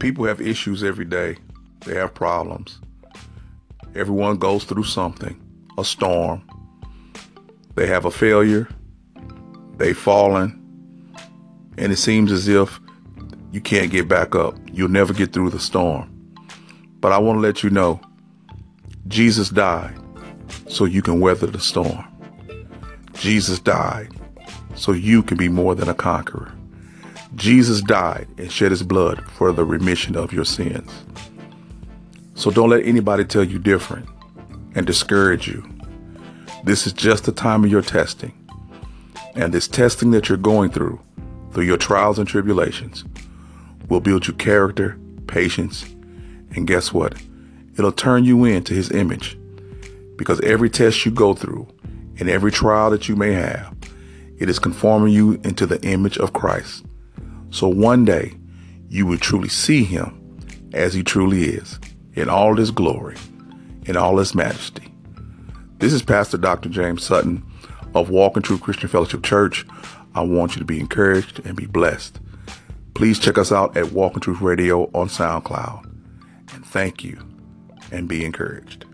people have issues every day. They have problems. Everyone goes through something, a storm. They have a failure. They've fallen. And it seems as if you can't get back up. You'll never get through the storm. But I want to let you know Jesus died so you can weather the storm. Jesus died so you can be more than a conqueror. Jesus died and shed his blood for the remission of your sins. So don't let anybody tell you different and discourage you. This is just the time of your testing. And this testing that you're going through, through your trials and tribulations, will build you character, patience, and guess what? It'll turn you into his image. Because every test you go through and every trial that you may have, it is conforming you into the image of Christ. So one day you will truly see him as he truly is, in all his glory, in all his majesty. This is Pastor Dr. James Sutton of Walking Truth Christian Fellowship Church. I want you to be encouraged and be blessed. Please check us out at Walking Truth Radio on SoundCloud. And thank you and be encouraged.